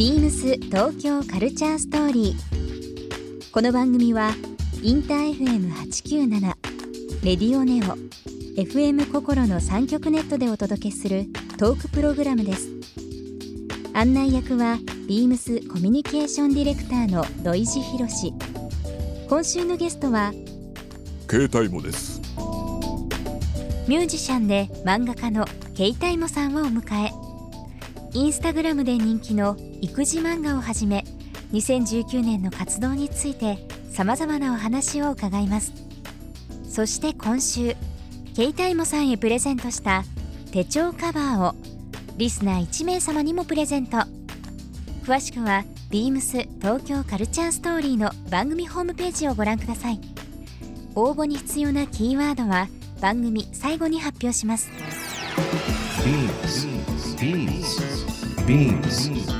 ビームス東京カルチャーストーリー。この番組はインター FM897 レディオネオ FM 心の三極ネットでお届けするトークプログラムです。案内役はビームスコミュニケーションディレクターの土井博志。今週のゲストは携帯もですミュージシャンで漫画家のケイタイモさんをお迎えインスタグラムで人気の育児漫画をはじめ2019年の活動についてさまざまなお話を伺いますそして今週ケイタイモさんへプレゼントした手帳カバーをリスナー1名様にもプレゼント詳しくはビームス東京カルチャーストーリーの番組ホームページをご覧ください応募に必要なキーワードは番組最後に発表します Beams. Beams. Beams.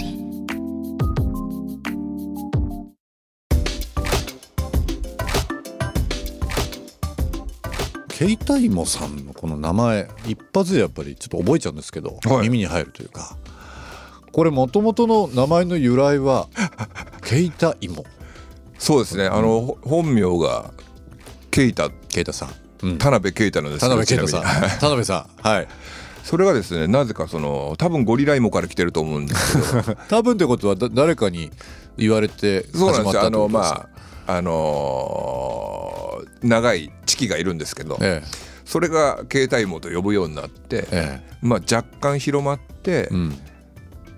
ケイタイモさんのこの名前一発でやっぱりちょっと覚えちゃうんですけど、はい。耳に入るというか。これもともとの名前の由来は ケイタイモ。そうですね。あの、ほ本名がケイタ。ケイタさん、うん、田辺ケイタなんです田けど辺ケイタさん。田辺さん。はい。それがですねなぜかその多分ゴリライモから来てると思うんですけど。多分ってことはだ誰かに言われて始そうなんですよ。あのまああのー長いチキがいるんですけど、えそれが携帯モと呼ぶようになって、ええ。まあ、若干広まって、えうん、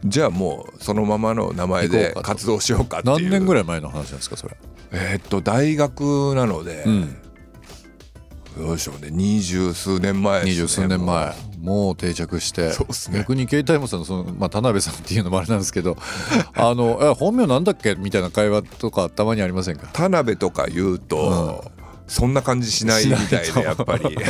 じゃあもうそのままの名前で活動しようかっていう。何年ぐらい前の話なんですかそれ、えーっと大学なので、うん、どうでしょうね。二十数年前二十数年前。もう。定着して。ね。逆に携帯もさんのその、まあ、田辺さんっていうのもあれなんですけど あのえ本名なんだっけ？みたいな会話とかたまにありませんか？田辺とか言うと、そんな感じしないみたいでやっぱり。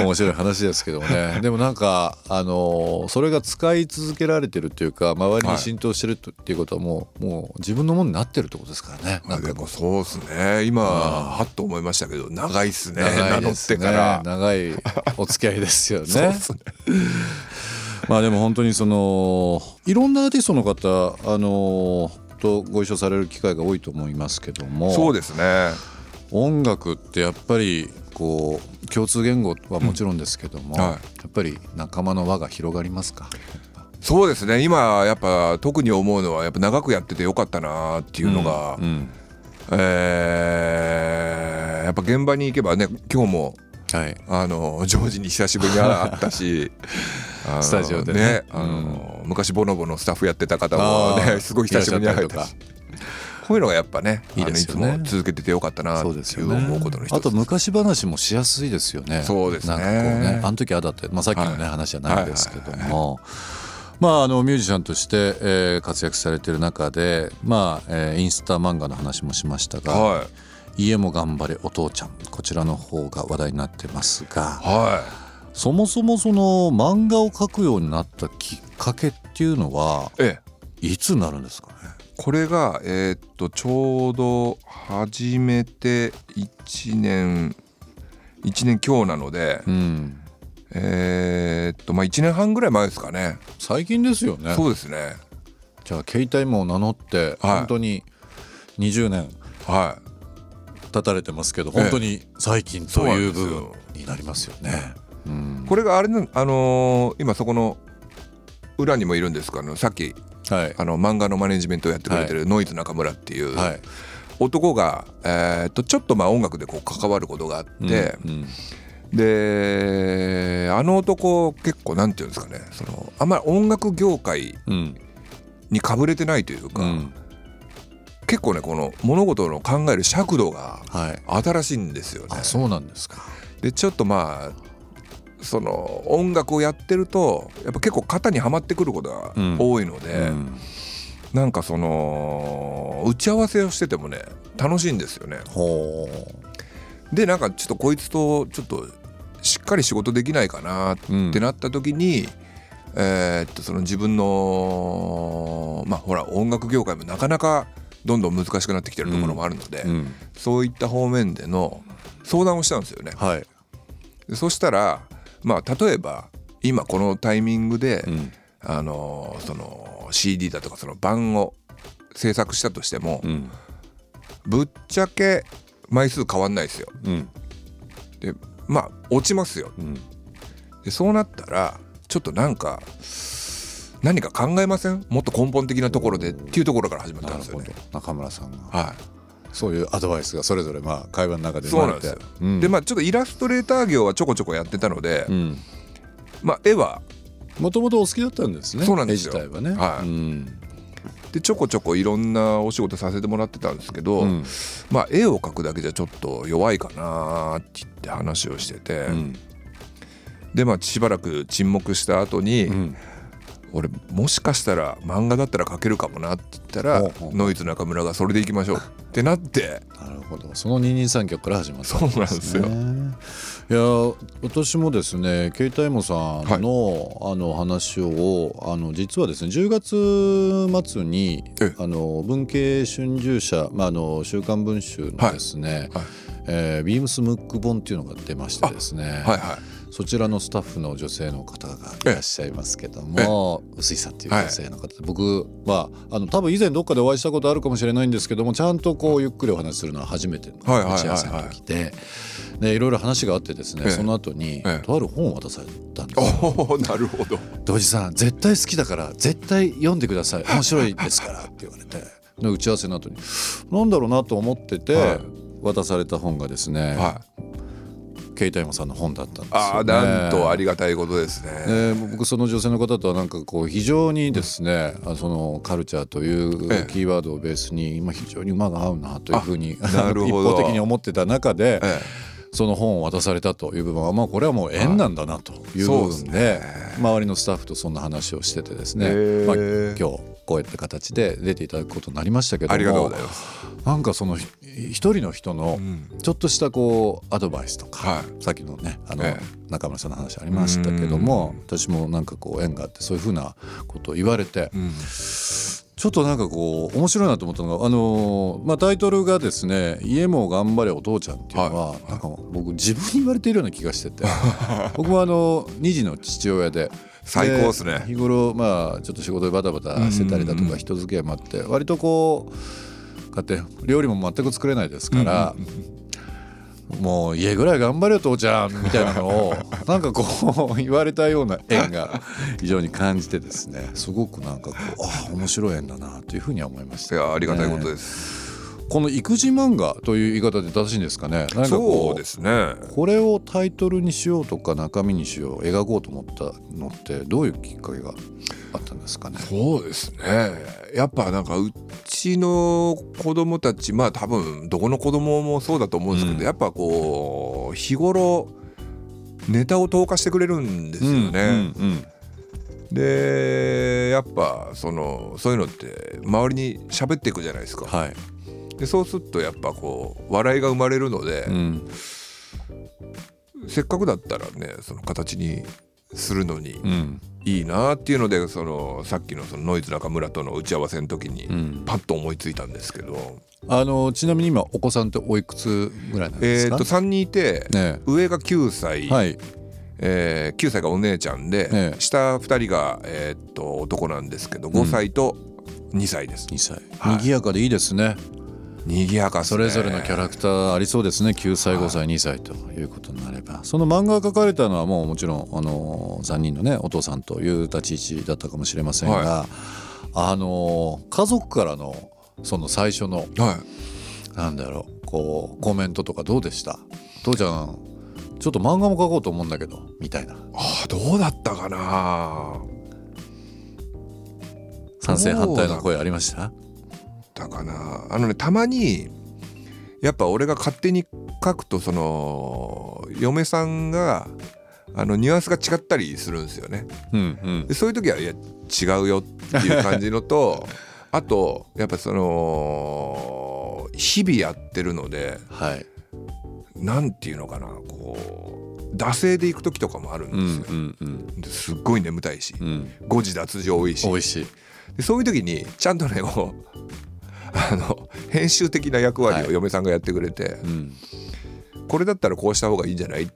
面白い話ですけどもねでもなんかあのそれが使い続けられてるっていうか周りに浸透してるっていうことはもう,、もう自分のものになってるってことですからね。なんでかこもそうですね。今はっと思いましたけど長いっすうね。長いですね。てから、長いお付き合いですよね。そうっすね。まあでも本当にそのいろんなアーティストの方あのとご一緒される機会が多いと思いますけども。そうですね。音楽ってやっぱりこう共通言語はもちろんですけども、うん。はい。やっぱり仲間の輪が広がりますか？そうですね。今やっぱ特に思うのはやっぱ長くやっててよかったなっていうのが、うん。えーやっぱ現場に行けばね今日もはい。あのジョージに久しぶりに会ったし スタジオでね。あの、昔ボノボのスタッフやってた方もね すごい久しぶりに会えたしこういうのがやっぱねいいですよね。続けててよかったなってそういうですよね。思うことの一つあと昔話もしやすいですよね。そうですね。ね。あの時ああだって、まあ、さっきのね、はい。話じゃないですけども、まあ、あのミュージシャンとして、えー活躍されてる中で、まあえーインスタ漫画の話もしましたがは「家も頑張れお父ちゃん」こちらの方が話題になってますがい。はそもそもその漫画を描くようになったきっかけっていうのはいええ。いつになるんですかね？これがえーっとちょうど始めて1年1年強なので、うん。えーっとまあ1年半ぐらい前ですかね。最近ですよね。そうですね。じゃあ携帯も名乗ってはい。本当に20年は経たれてますけどええ。本当に最近という部分になりますよね。うん。いこれがあれのあのー今そこの裏にもいるんですけどさっきはい。あの漫画のマネジメントをやってくれてるノイズ中村っていうはい。男が、えーっとちょっとまあ音楽でこう関わることがあって、うんうん。であの男結構なんていうんですかね？そのあんまり音楽業界うん。にかぶれてないというか、うん。結構ねこの物事の考える尺度がはい。新しいんですよね。あ。そうなんですか。でちょっとまあその音楽をやってるとやっぱ結構型にはまってくることが多いので、うん。なんかその打ち合わせをしててもね楽しいんですよね。ほでなんかちょっとこいつとちょっとしっかり仕事できないかなっう、うん。てなった時に、えーっとその自分のまあほら音楽業界もなかなかどんどん難しくなってきてるところもあるので、うん。そういった方面での相談をしたんですよね。はい、でそしたらまあ例えば今このタイミングで、うん。あのその CD だとかその版を制作したとしても、うん。ぶっちゃけ枚数変わんないですよ。うん。でまあ落ちますよ。うん。でそうなったらちょっとなんか何か考えません？もっと根本的なところでっていうところから始まったなんですよね。中村さんが。はそういうアドバイスがそれぞれまあ会話の中でい、生まれて。そうなんで。うんでまあちょっとイラストレーター業はちょこちょこやってたので、うん。まあ絵は。もともとお好きだったんですねそうなんですよ。絵自体はね。はい。うん。でちょこちょこいろんなお仕事させてもらってたんですけど、うん。まあ絵を描くだけじゃちょっと弱いかなって言って話をしてて、うん。でまあしばらく沈黙した後に、うん俺もしかしたら漫画だったら描けるかもなって言ったらノイズ中村がそれでいきましょうってなって。なるほど。その二人三脚から始まったそうなんですよ。ねいや私もですね携帯もさんの,、あの話をあの実はですね10月末にえあの文系春秋社、まあ、あの週刊文春のですね、はい。えービームスムック本っていうのが出ましてですね、はいはいそちらのスタッフの女性の方がいらっしゃいますけども臼井さんっていう女性の方で、僕はあの多分以前どっかでお会いしたことあるかもしれないんですけどもちゃんとこうゆっくりお話しするのは初めてのはいはいはいはい。打ち合わせの時ででいろいろ話があってですね、ええ。その後に、ええ。とある本を渡されたんですよ。おおなるほど土井さん絶対好きだから絶対読んでください。面白いですからって言われてで打ち合わせの後になんだろうなと思ってて、はい。渡された本がですね、はい携帯もさんの本だったんですよ、ね。ああなんとありがたいことですね。えー僕その女性の方とはなんかこう非常にですね、あそのカルチャーといえうえキーワードをベースに今非常に馬が合うなというふうに 一方的に思ってた中でえその本を渡されたという部分はまあこれはもう縁なんだなという部分そうでで周りのスタッフとそんな話をしててですね、まあ、今日こういった形で出ていただくことになりましたけどもありがとうございます、なんかそのひ一人の人のうん。ちょっとしたこうアドバイスとか、はい。さっきのねあの、え中村さんの話ありましたけども私もなんかこう縁があってそういうふうなことを言われてうん。ちょっとなんかこう面白いなと思ったのがあのーまあ、タイトルがですね「家も頑張れお父ちゃん」っていうのは、なんか僕自分に言われているような気がしてて 僕もあの2児の父親で。最高っすね。日頃まあちょっと仕事でバタバタしてたりだとか人付き合いもあって割とこう家庭料理も全く作れないですから、もう家ぐらい頑張れよ父ちゃんみたいなのを なんかこう言われたような縁が非常に感じてですね。すごくなんかこうああ面白い縁だなというふうには思いましいた、やありがたいことです、この育児漫画という言い方で正しいんですかね。なんかうですね。これをタイトルにしようとか中身にしよう描こうと思ったのってどういうきっかけがあったんですかね。そうですね。やっぱなんかうちの子供たちまあ多分どこの子供もそうだと思うんですけど、うん。やっぱこう日頃ネタを投下してくれるんですよね。うんうん。でやっぱそのそういうのって周りに喋っていくじゃないですか。はい、でそうするとやっぱこう笑いが生まれるので、うん。せっかくだったらねその形にするのにうん。いいなっていうのでそのさっきのそのノイズ中村との打ち合わせの時にうん。パッと思いついたんですけど、あのちなみに今お子さんっておいくつぐらいなんですか、えー、と3人いて、ね上が9歳、はい。えー9歳がお姉ちゃんで、ええ。下2人が、えー、と男なんですけど5歳と2歳です。2歳、はい。賑やかでいいですね賑やかね。それぞれのキャラクターありそうですね。9歳5歳2歳ということになれば。その漫画が描かれたのはもうもちろんあの3人のねお父さんという立ち位置だったかもしれませんが、はあの家族からのその最初のはい。なんだろうこうコメントとかどうでした？父ちゃんちょっと漫画も描こうと思うんだけどみたいな。あーどうだったかな？賛成反対の声ありました？だかな。あのねたまにやっぱ俺が勝手に書くとその嫁さんがあのニュアンスが違ったりするんですよね。うんうん。でそういう時はいや違うよっていう感じのと あとやっぱその日々やってるのではい。なんていうのかなこう惰性で行く時とかもあるんうんですよ。うんうんですっごい眠たいしうん。誤字脱字多いし。美味し。いでそういう時にちゃんとねこうあの編集的な役割を嫁さんがやってくれて、うん。これだったらこうした方がいいんじゃないっ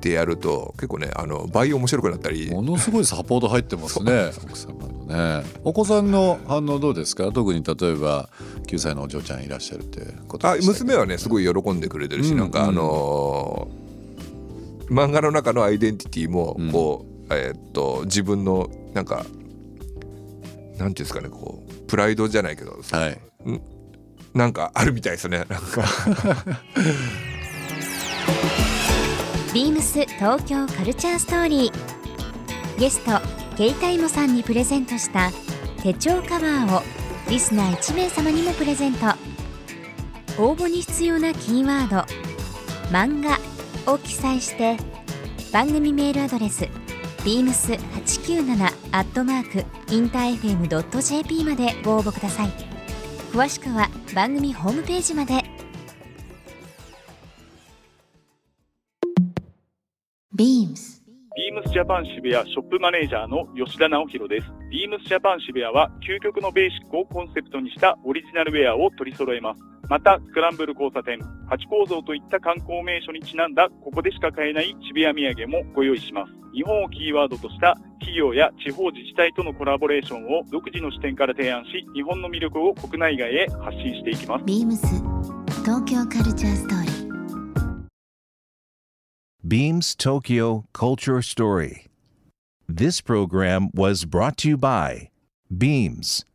てやると結構ねあの倍面白くなったり。ものすごいサポート入ってますね奥様のね。お子さんの反応どうですか？特に例えば9歳のお嬢ちゃんいらっしゃるってことあ娘はねすごい喜んでくれてるし、うん。なんかあのー漫画の中のアイデンティティもうん。こう、えーっと自分のなんかなんていうんですかねこうプライドじゃないけど、はいなんかあるみたいですねなんか。ビームス東京カルチャーストーリー。ゲストケイタイモさんにプレゼントした手帳カバーをリスナー1名様にもプレゼント。応募に必要なキーワード「漫画」を記載して番組メールアドレス beams897 アットマークインター FM.jp までご応募ください。詳しくは番組ホームページまでビームスビームスジャパン渋谷ショップマネージャーの吉田直弘です。ビームスジャパン渋谷は究極のベーシックをコンセプトにしたオリジナルウェアを取り揃えます。また、スクランブル交差点、ハチ公像といった観光名所にちなんだここでしか買えない渋谷土産もご用意します。日本をキーワードとした企業や地方自治体とのコラボレーションを独自の視点から提案し、日本の魅力を国内外へ発信していきます。ビームス東京カルチャーストーリー Beams Tokyo Culture Story. This program was brought to you by Beams.